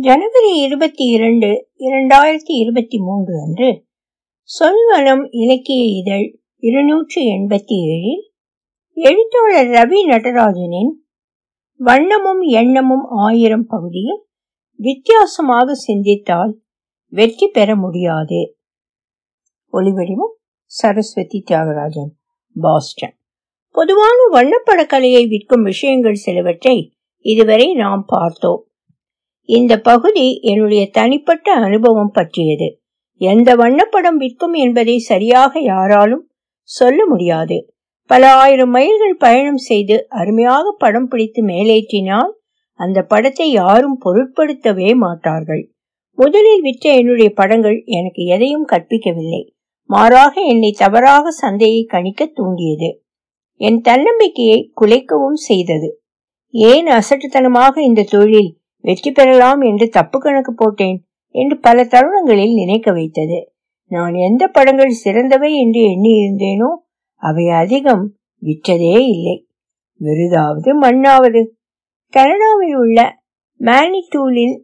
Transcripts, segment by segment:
ஜனவரி இருபத்தி இரண்டு இரண்டாயிரத்தி இருபத்தி மூன்று அன்று சொல்வனம் இலக்கிய இதழ் இருநூற்றி எண்பத்தி ஏழில் எழுத்தாளர் ரவி நடராஜனின் வண்ணமும் எண்ணமும் ஆயிரம் பகுதியில் வித்தியாசமாக சிந்தித்தால் வெற்றி பெற முடியாது. ஒளிவடிவம் சரஸ்வதி தியாகராஜன் பாஸ்டன். பொதுவான வண்ணப்படக்கலையை விற்கும் விஷயங்கள் சிலவற்றை இதுவரை நாம் பார்த்தோம். இந்த பகுதி என்னுடைய தனிப்பட்ட அனுபவம் பற்றியது. எந்த வண்ணப்படம் விற்கும் என்பதை சரியாக யாராலும் சொல்ல முடியாது. பல ஆயிரம் மைல்கள் பயணம் செய்து அருமையாக படம் பிடித்து மேலேற்றினால் அந்த படத்தை யாரும் பொருட்படுத்தவே மாட்டார்கள். முதலில் விற்ற என்னுடைய படங்கள் எனக்கு எதையும் கற்பிக்கவில்லை. மாறாக என்னை தவறாக சந்தையை கணிக்க தூண்டியது. என் தன்னம்பிக்கையை குலைக்கவும் செய்தது. ஏன் அசட்டுத்தனமாக இந்த தொழில் வெற்றி பெறலாம் என்று தப்பு கணக்கு போட்டேன் என்று பல தருணங்களில் நினைக்க வைத்தது. நான் எந்த படங்கள் சிறந்தவை என்று எண்ணி இருந்தேனோ அவை அதிகம் விற்றதே இல்லை. விருதாவது மண்ணாவது கனடாவில் உள்ள மேனிடூலின்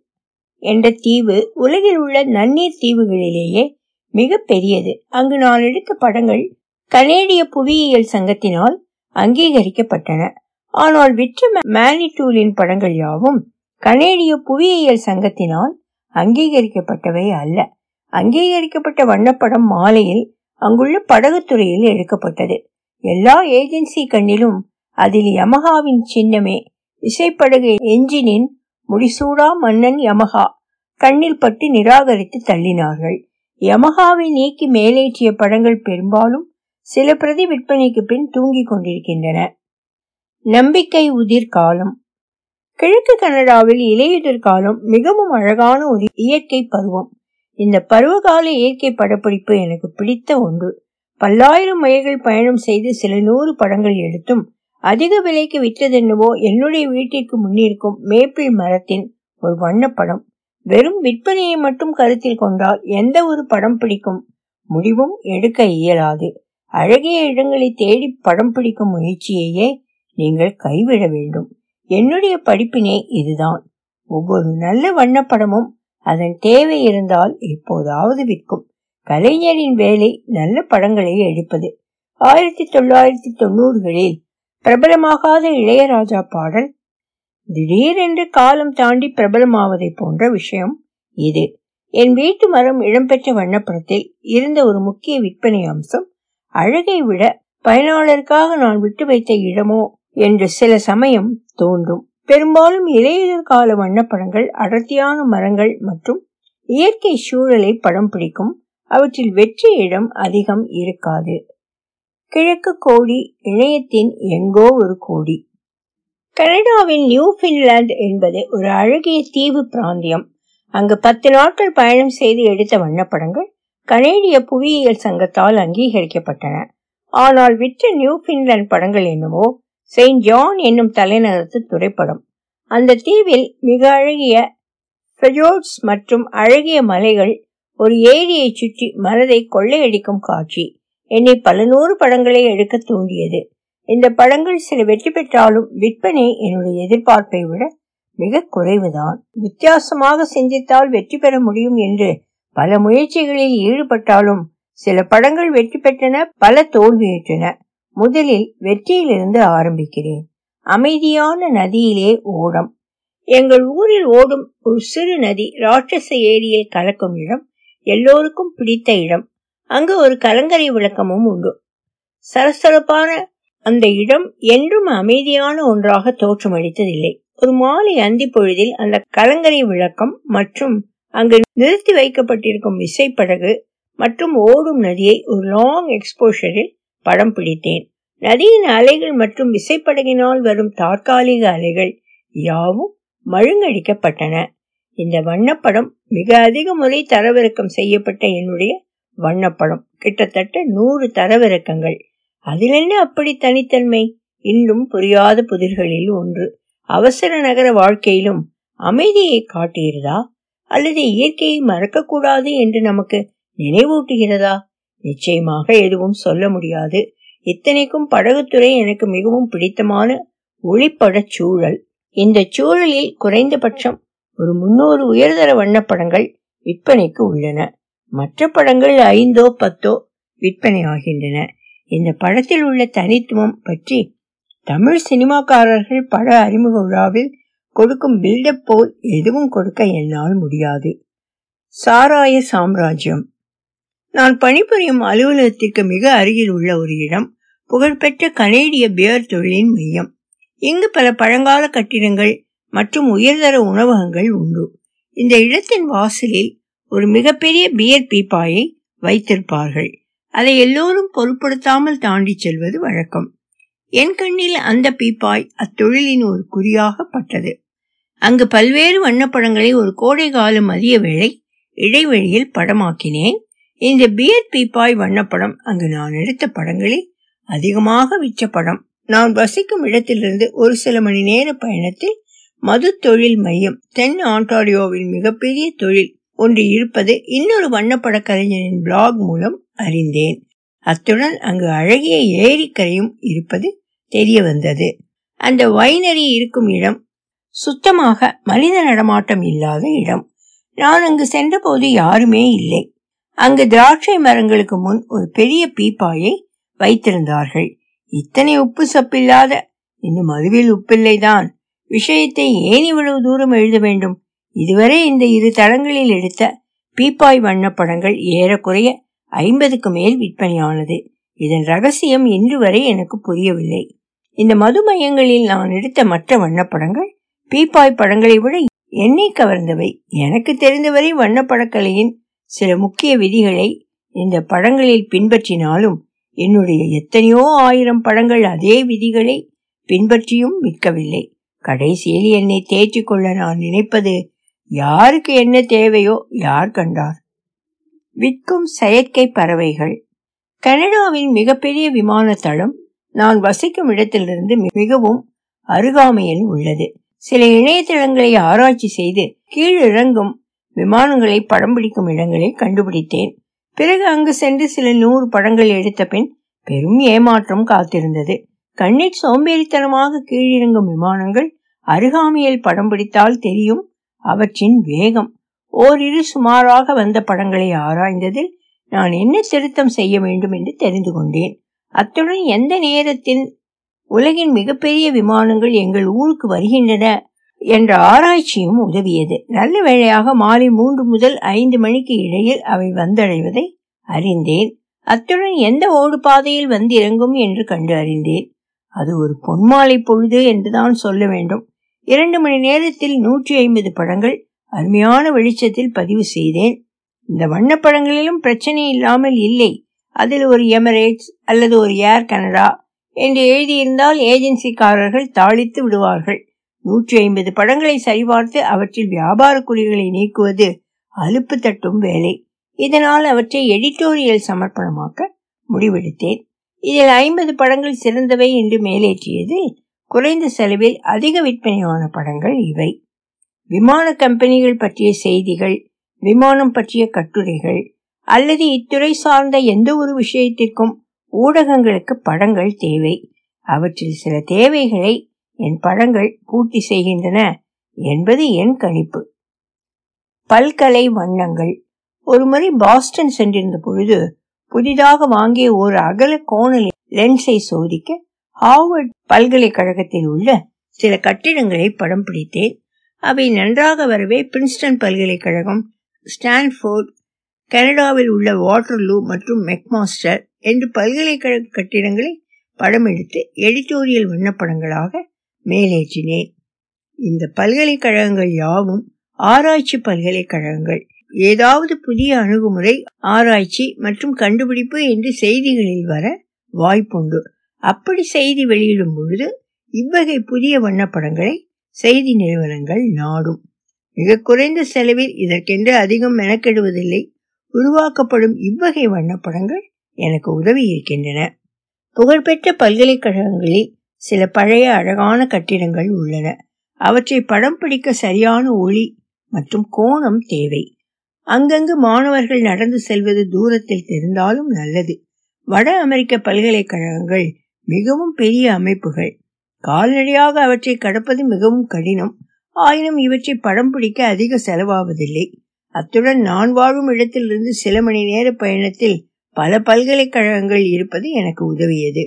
என்ற தீவு உலகில் உள்ள நன்னீர் தீவுகளிலேயே மிக பெரியது. அங்கு நான் எடுத்த படங்கள் கனேடிய புவியியல் சங்கத்தினால் அங்கீகரிக்கப்பட்டன. ஆனால் விற்ற மேனிடூலின் படங்கள் யாவும் கனேடிய புவியியல் சங்கத்தினால் அங்கீகரிக்கப்பட்டவை அல்ல. அங்கீகரிக்கப்பட்ட வண்ணப்படம் மாலையில் அங்குள்ள படகுத்துறையில் எடுக்கப்பட்டது. எல்லா ஏஜென்சி கண்ணிலும் அதில் யமஹாவின் சின்னமே இசைப்படகு என்ஜினின் முடிசூடா மன்னன் யமஹா கண்ணில் பட்டு நிராகரித்து தள்ளினார்கள். யமகாவை நீக்கி மேலேற்றிய படங்கள் பெரும்பாலும் சில பிரதி விற்பனைக்கு பின் தூங்கிக் கொண்டிருக்கின்றன. நம்பிக்கை உதிர் காலம் கிழக்கு கனடாவில் இலையுதிர் காலம் மிகவும் அழகான ஒரு இயற்கை பருவம். இந்த பருவகால இயற்கை படப்பிடிப்பு எனக்கு பிடித்த ஒன்று. பல்லாயிரம் மைல்கள் பயணம் செய்து சில நூறு படங்கள் எடுத்தும் அதிக விலைக்கு விற்றதென்னவோ என்னுடைய வீட்டிற்கு முன்னிருக்கும் மேப்பிள் மரத்தின் ஒரு வண்ணப்படம். வெறும் விற்பனையை மட்டும் கருத்தில் கொண்டால் எந்த ஒரு படம் பிடிக்கும் முடிவும் எடுக்க இயலாது. அழகிய இடங்களை தேடி படம் பிடிக்கும் முயற்சியையே நீங்கள் கைவிட வேண்டும். என்னுடைய படிப்பினே இதுதான். ஒவ்வொரு நல்ல வண்ணப்படமும் அதன் தேவை இருந்தால் எப்போதாவது விற்கும். கலைஞரின் வேலை நல்ல படங்களை எடுப்பது. ஆயிரத்தி தொள்ளாயிரத்தி தொண்ணூறுகளில் பிரபலமாகாத இளையராஜா பாடல் திடீரென்று காலம் தாண்டி பிரபலமாவதை போன்ற விஷயம் இது. என் வீட்டு மரம் இடம்பெற்ற வண்ணப்படத்தில் இருந்த ஒரு முக்கிய விற்பனை அம்சம் அழகை விட பயனாளருக்காக நான் விட்டு வைத்த இடமோ என்று சில சமயம் தோன்றும். பெரும்பாலும் இலையுதிர் கால வண்ணப்படங்கள் அடர்த்தியான மரங்கள் மற்றும் இயற்கை சூழலை படம் பிடிக்கும். அவற்றில் வெற்றி இடம் அதிகம் இருக்காது. கிழக்கு கோடி இணையத்தின் எங்கோ ஒரு கோடி. கனடாவின் நியூ பின்லாந்து என்பது ஒரு அழகிய தீவு பிராந்தியம். அங்கு பத்து நாட்கள் பயணம் செய்து எடுத்த வண்ணப்படங்கள் கனேடிய புவியியல் சங்கத்தால் அங்கீகரிக்கப்பட்டன. ஆனால் விற்ற நியூ பின்லாந்து படங்கள் என்னவோ செயின்ட் ஜான் என்னும் தலைநகரத்து துறைப்படம். அந்த தீவில் மிக அழகிய ஃபெஜோட்ஸ் மற்றும் அழகிய மலைகள் ஒரு ஏரியை சுற்றி மனதை கொள்ளையடிக்கும் காட்சி. என்னை பல நூறு படங்களை எடுக்க தூண்டியது. இந்த படங்கள் சில வெற்றி பெற்றாலும் விற்பனை என்னுடைய எதிர்பார்ப்பை விட மிக குறைவுதான். வித்தியாசமாக சிந்தித்தால் வெற்றி பெற முடியும் என்று பல முயற்சிகளில் ஈடுபட்டாலும் சில படங்கள் வெற்றி பெற்றன பல தோல்வியுற்றன. முதலில் வெற்றியிலிருந்து ஆரம்பிக்கிறேன். அமைதியான நதியிலே ஓடம். எங்கள் ஊரில் ஓடும் ஒரு சிறு நதி ராட்சச ஏரியில் கலக்கும் இடம் எல்லோருக்கும் பிடித்த இடம். அங்கு ஒரு கலங்கரை விளக்கமும் உண்டு. சரசரப்பான அந்த இடம் என்றும் அமைதியான ஒன்றாக தோற்றமளித்ததில்லை. ஒரு மாலை அந்தி பொழுதில் அந்த கலங்கரை விளக்கம் மற்றும் அங்கு நிறுத்தி வைக்கப்பட்டிருக்கும் விசைப்படகு மற்றும் ஓடும் நதியை ஒரு லாங் எக்ஸ்போஷரில் படம் பிடித்தேன். நதியின் அலைகள் மற்றும் விசைப்படகினால் வரும் தற்காலிக அலைகள் யாவும் மழுங்கடிக்கப்பட்டன. இந்த வண்ணப்படம் மிக அதிக முறை தரவிறக்கம் செய்யப்பட்ட என்னுடைய வண்ணப்படம். கிட்டத்தட்ட நூறு தரவிறக்கங்கள். அதில் என்ன அப்படி தனித்தன்மை? இன்னும் புரியாத புதிர்களில் ஒன்று. அவசர நகர வாழ்க்கையிலும் அமைதியை காட்டுகிறதா அல்லது இயற்கையை மறக்கக்கூடாது என்று நமக்கு நினைவூட்டுகிறதா? நிச்சயமாக எதுவும் சொல்ல முடியாது. இத்தனைக்கும் படகுத்துறை எனக்கு மிகவும் பிடித்தமான ஒளிப்படச் சூழல். இந்த சூழலில் குறைந்தபட்சம் ஒரு முன்னூறு உயர்தர வண்ணப்படங்கள் விற்பனைக்கு உள்ளன. மற்ற படங்கள் ஐந்தோ பத்தோ விற்பனை ஆகின்றன. இந்த படத்தில் உள்ள தனித்துவம் பற்றி தமிழ் சினிமாக்காரர்கள் பட அறிமுக விழாவில் கொடுக்கும் பில்டப் போல் எதுவும் கொடுக்க என்னால் முடியாது. சாராய சாம்ராஜ்யம். நான் பணிபுரியும் அலுவலகத்திற்கு மிக அருகில் உள்ள ஒரு இடம் புகழ்பெற்ற கனேடிய பியர் தொழிலின் மையம். இங்கு பல பழங்கால கட்டிடங்கள் மற்றும் உயர்தர உணவகங்கள் உண்டு. இந்த இடத்தின் வாசலில் ஒரு மிகப்பெரிய பியர் பீப்பாயை வைத்திருப்பார்கள். அதை எல்லோரும் பொருட்படுத்தாமல் தாண்டி செல்வது வழக்கம். என் கண்ணில் அந்த பீப்பாய் அத்தொழிலின் ஒரு குறியாக பட்டது. அங்கு பல்வேறு வண்ணப்படங்களை ஒரு கோடை கால மதிய வேளை இடைவெளியில் படமாக்கினேன். இந்த பியர் பீப்பாய் வண்ணப்படம் அங்கு நான் எடுத்த படங்களில் அதிகமாக விற்ற படம். நான் வசிக்கும் இடத்திலிருந்து ஒரு சில மணி நேர பயணத்தில் மது தொழில் மையம் தென் ஆண்டாரியோவின் மிகப்பெரிய தொழில் ஒன்று இருப்பது இன்னொரு வண்ணப்பட கலைஞரின் பிளாக் மூலம் அறிந்தேன். அத்துடன் அங்கு அழகிய ஏரிக்கரையும் இருப்பது தெரிய வந்தது அந்த வைனரி இருக்கும் இடம் சுத்தமாக மனித நடமாட்டம் இல்லாத இடம். நான் அங்கு சென்றபோது யாருமே இல்லை. அங்கு திராட்சை மரங்களுக்கு முன் ஒரு பெரிய பீப்பாயை வைத்திருந்தார்கள். இத்தனை உப்பு சப்பில்லாத இந்த மதுவில் உப்பில்லைதான். விஷயத்தை ஏன் இவ்வளவு தூரம் எழுத வேண்டும்? இதுவரை இந்த இரு தளங்களில் எடுத்த பீப்பாய் வண்ணப்படங்கள் ஏறக்குறைய ஐம்பதுக்கு மேல் விற்பனையானது. இதன் ரகசியம் இன்று வரை எனக்கு புரியவில்லை. இந்த மது மையங்களில் நான் எடுத்த மற்ற வண்ணப்படங்கள் பீப்பாய் படங்களை விட எண்ணெய் கவர்ந்தவை. எனக்கு தெரிந்தவரை வண்ணப்படக்கலையின் சில முக்கிய விதிகளை இந்த படங்களில் பின்பற்றினாலும் என்னுடைய எத்தனையோ ஆயிரம் படங்கள் அதே விதிகளை பின்பற்றியும் விற்கவில்லை. கடைசியில் என்னை தேற்றிக் கொள்ள நான் நினைப்பது யாருக்கு என்ன தேவையோ யார் கண்டார். விற்கும் செயற்கை பறவைகள். கனடாவின் மிகப்பெரிய விமான தளம் நான் வசிக்கும் இடத்திலிருந்து மிகவும் அருகாமையில் உள்ளது. சில இணையதளங்களை ஆராய்ச்சி செய்து கீழிறங்கும் விமானங்களை படம் பிடிக்கும் இடங்களை கண்டுபிடித்தேன். பிறகு அங்கு சென்று சில நூறு படங்கள் எடுத்த பின் பெரும் ஏமாற்றம் காத்திருந்தது. கண்ணீர் சோம்பேறித்தனமாக கீழிறங்கும் விமானங்கள் அருகாமையில் படம் பிடித்தால் தெரியும் அவற்றின் வேகம். ஓரிரு சுமாராக வந்த படங்களை ஆராய்ந்ததில் நான் என்ன திருத்தம் செய்ய வேண்டும் என்று தெரிந்து கொண்டேன். அத்துடன் எந்த நேரத்தில் உலகின் மிகப்பெரிய விமானங்கள் எங்கள் ஊருக்கு வருகின்றன என்ற ஆராய்ச்சியும் உதவியது. நல்ல வேளையாக மாலை மூன்று முதல் ஐந்து மணிக்கு இடையில் அவை வந்தடைவதை அறிந்தேன். அத்துடன் எந்த ஓடு பாதையில் வந்து இறங்கும் என்று கண்டு அறிந்தேன். அது ஒரு பொன்மாலை பொழுது என்றுதான் சொல்ல வேண்டும். இரண்டு மணி நேரத்தில் நூற்றி ஐம்பது படங்கள் அருமையான வெளிச்சத்தில் பதிவு செய்தேன். இந்த வண்ணப்படங்களிலும் பிரச்சனை இல்லாமல் இல்லை. அதில் ஒரு எமிரேட்ஸ் அல்லது ஒரு ஏர் கனடா என்று எழுதியிருந்தால் ஏஜென்சிக்காரர்கள் தாளித்து விடுவார்கள். நூற்றி ஐம்பது படங்களை சரிபார்த்து அவற்றில் வியாபார குறிகளை நீக்குவது அலுப்பு தட்டும் வேலை. இதனால் அவற்றை எடிட்டோரியல் சமர்ப்பணமாக்க முடிவெடுத்தேன். இதில் ஐம்பது படங்கள் சிறந்தவை என்று மேலேற்றியது குறைந்த செலவில் அதிக விற்பனையான படங்கள் இவை. விமான கம்பெனிகள் பற்றிய செய்திகள் விமானம் பற்றிய கட்டுரைகள் அல்லது இத்துறை சார்ந்த எந்த ஒரு விஷயத்திற்கும் ஊடகங்களுக்கு படங்கள் தேவை. அவற்றில் சில தேவைகளை என் படங்கள் பூர்த்தி செய்கின்றன என்பது என் கணிப்பு. பல்கலை வண்ணங்கள். ஒருமுறை பாஸ்டன் சென்றிருந்த பொழுது புதிதாக வாங்கிய ஒரு அகல கோண லென்ஸை சோதிக்க ஹார்வர்ட் பல்கலைக்கழகத்தில் உள்ள சில கட்டிடங்களை படம் பிடித்தேன். அவை நன்றாக வரவே பிரின்ஸ்டன் பல்கலைக்கழகம் ஸ்டான்ஃபோர்ட் கனடாவில் உள்ள வாட்டர்லூ மற்றும் மெக்மாஸ்டர் என்று பல்கலைக்கழக கட்டிடங்களை படம் எடுத்து எடிட்டோரியல் வண்ணப்படங்களாக மேலேற்றினேன். இந்த பல்கலைக்கழகங்கள் யாவும் ஆராய்ச்சி பல்கலைக்கழகங்கள். ஏதாவது புதிய அணுகுமுறை ஆராய்ச்சி மற்றும் கண்டுபிடிப்பு என்று செய்திகளில் வர வாய்ப்புண்டு. அப்படி செய்தி வெளியிடும் பொழுது இவ்வகை புதிய வண்ணப்படங்களை செய்தி நிறுவனங்கள் நாடும். மிக குறைந்த செலவில் இதற்கென்று அதிகம் மெனக்கெடுவதில்லை. உருவாக்கப்படும் இவ்வகை வண்ணப்படங்கள் எனக்கு உதவி இருக்கின்றன. புகழ்பெற்ற பல்கலைக்கழகங்களில் சில பழைய அழகான கட்டிடங்கள் உள்ளன. அவற்றை படம் பிடிக்க சரியான ஒளி மற்றும் கோணம் தேவை. அங்கங்கு மாணவர்கள் நடந்து செல்வது தூரத்தில் தெரிந்தாலும் நல்லது. வட அமெரிக்க பல்கலைக்கழகங்கள் மிகவும் பெரிய அமைப்புகள். கால்நடையாக அவற்றை கடப்பது மிகவும் கடினம். ஆயினும் இவற்றை படம் பிடிக்க அதிக செலவாவதில்லை. அத்துடன் நான் வாழும் இடத்திலிருந்து சில மணி நேர பயணத்தில் பல பல்கலைக்கழகங்கள் இருப்பது எனக்கு உதவியது.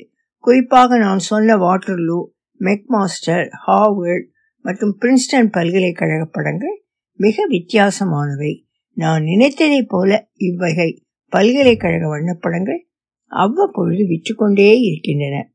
குறிப்பாக நான் சொன்ன வாட்டர்லூ மெக்மாஸ்டர் ஹார்வர்ட் மற்றும் பிரின்ஸ்டன் பல்கலைக்கழக படங்கள் மிக வித்தியாசமானவை. நான் நினைத்ததைப் போல இவ்வகை பல்கலைக்கழக வண்ணப்படங்கள் அவ்வப்பொழுது விற்றுக்கொண்டே இருக்கின்றன.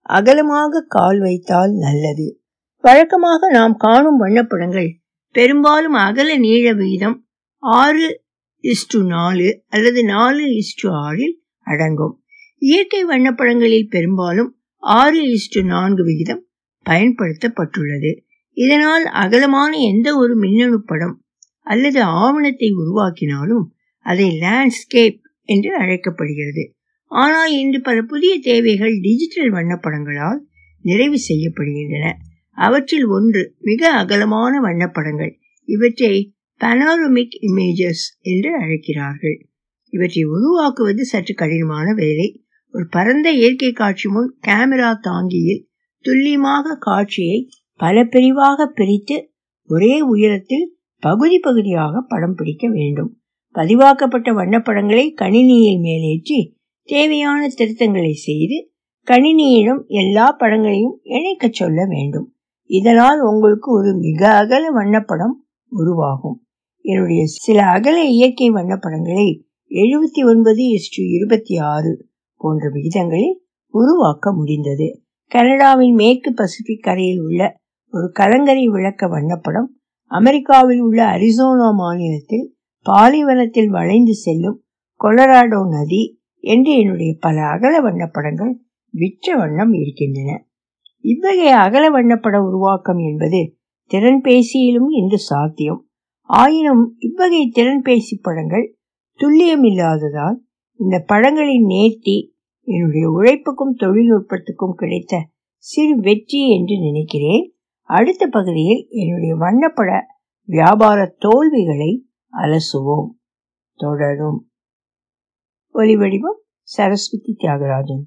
அகலமாக கால் வைத்தால் நல்லது. வழக்கமாக நாம் காணும் வண்ணப்படங்கள் பெரும்பாலும் அகல நீள விகிதம் ஆறு இஸ்டு நாலு அல்லது நாலு இஸ்டு ஆறில் அடங்கும். இயற்கை வண்ணப்படங்களில் பெரும்பாலும் ஆறு இஸ்டு நான்கு விகிதம் பயன்படுத்தப்பட்டுள்ளது. இதனால் அகலமான எந்த ஒரு மின்னணு படம் அல்லது ஆவணத்தை உருவாக்கினாலும் அதை லேண்ட்ஸ்கேப் என்று அழைக்கப்படுகிறது. ஆனால் இன்று பல புதிய தேவைகள் டிஜிட்டல் வண்ணப்படங்களால் நிறைவு செய்யப்படுகின்றன. அவற்றில் ஒன்று மிக அகலமான வண்ணப்படங்கள். இவற்றை பனாரோமிக் இமேஜஸ் என்று அழைக்கிறார்கள். இவற்றை உருவாக்குவது சற்று கடினமான வேலை. ஒரு பரந்த இயற்கை காட்சி முன் கேமரா தாங்கியில் துல்லியமாக காட்சியை பல பிரிவாக பிரித்து ஒரே உயரத்தில் பகுதி பகுதியாக படம் பிடிக்க வேண்டும். பதிவாக்கப்பட்ட வண்ணப்படங்களை கணினியில் மேலேற்றி தேவையான திருத்தங்களை செய்து கணினியிடம் எல்லா படங்களையும் இணைக்க சொல்ல வேண்டும். இதனால் உங்களுக்கு ஒரு மிக அகல வண்ணப்படம் உருவாகும். என்னுடைய சில அகல இயற்கை வண்ணப்படங்களை எழுபத்தி ஒன்பது இஸ்டு இருபத்தி ஆறு போன்ற விகிதங்களில் உருவாக்க முடிந்தது. கனடாவின் மேற்கு பசிபிக் கரையில் உள்ள ஒரு கலங்கரை விளக்க வண்ணப்படம் அமெரிக்காவில் உள்ள அரிசோனா மாநிலத்தில் பாலைவனத்தில் வளைந்து செல்லும் கொலராடோ நதி என்று என்னுடைய பல அகல வண்ணப்படங்கள் விற்ற வண்ணம் இருக்கின்றன. இவ்வகைய அகல வண்ணப்பட உருவாக்கம் என்பது திறன்பேசியிலும் இன்று சாத்தியம். ஆயினும் இவ்வகை திறன்பேசி படங்கள் துல்லியமில்லாததால் இந்த படங்களின் நேர்த்தி என்னுடைய உழைப்புக்கும் தொழில்நுட்பத்துக்கும் கிடைத்த சிறு வெற்றி என்று நினைக்கிறேன். அடுத்த பகுதியில் என்னுடைய வண்ணப்பட வியாபார தோல்விகளை அலசுவோம். தொடரும். ஒலிவடிவம் சரஸ்வதி தியாகராஜன்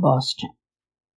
பாஸ்டன்.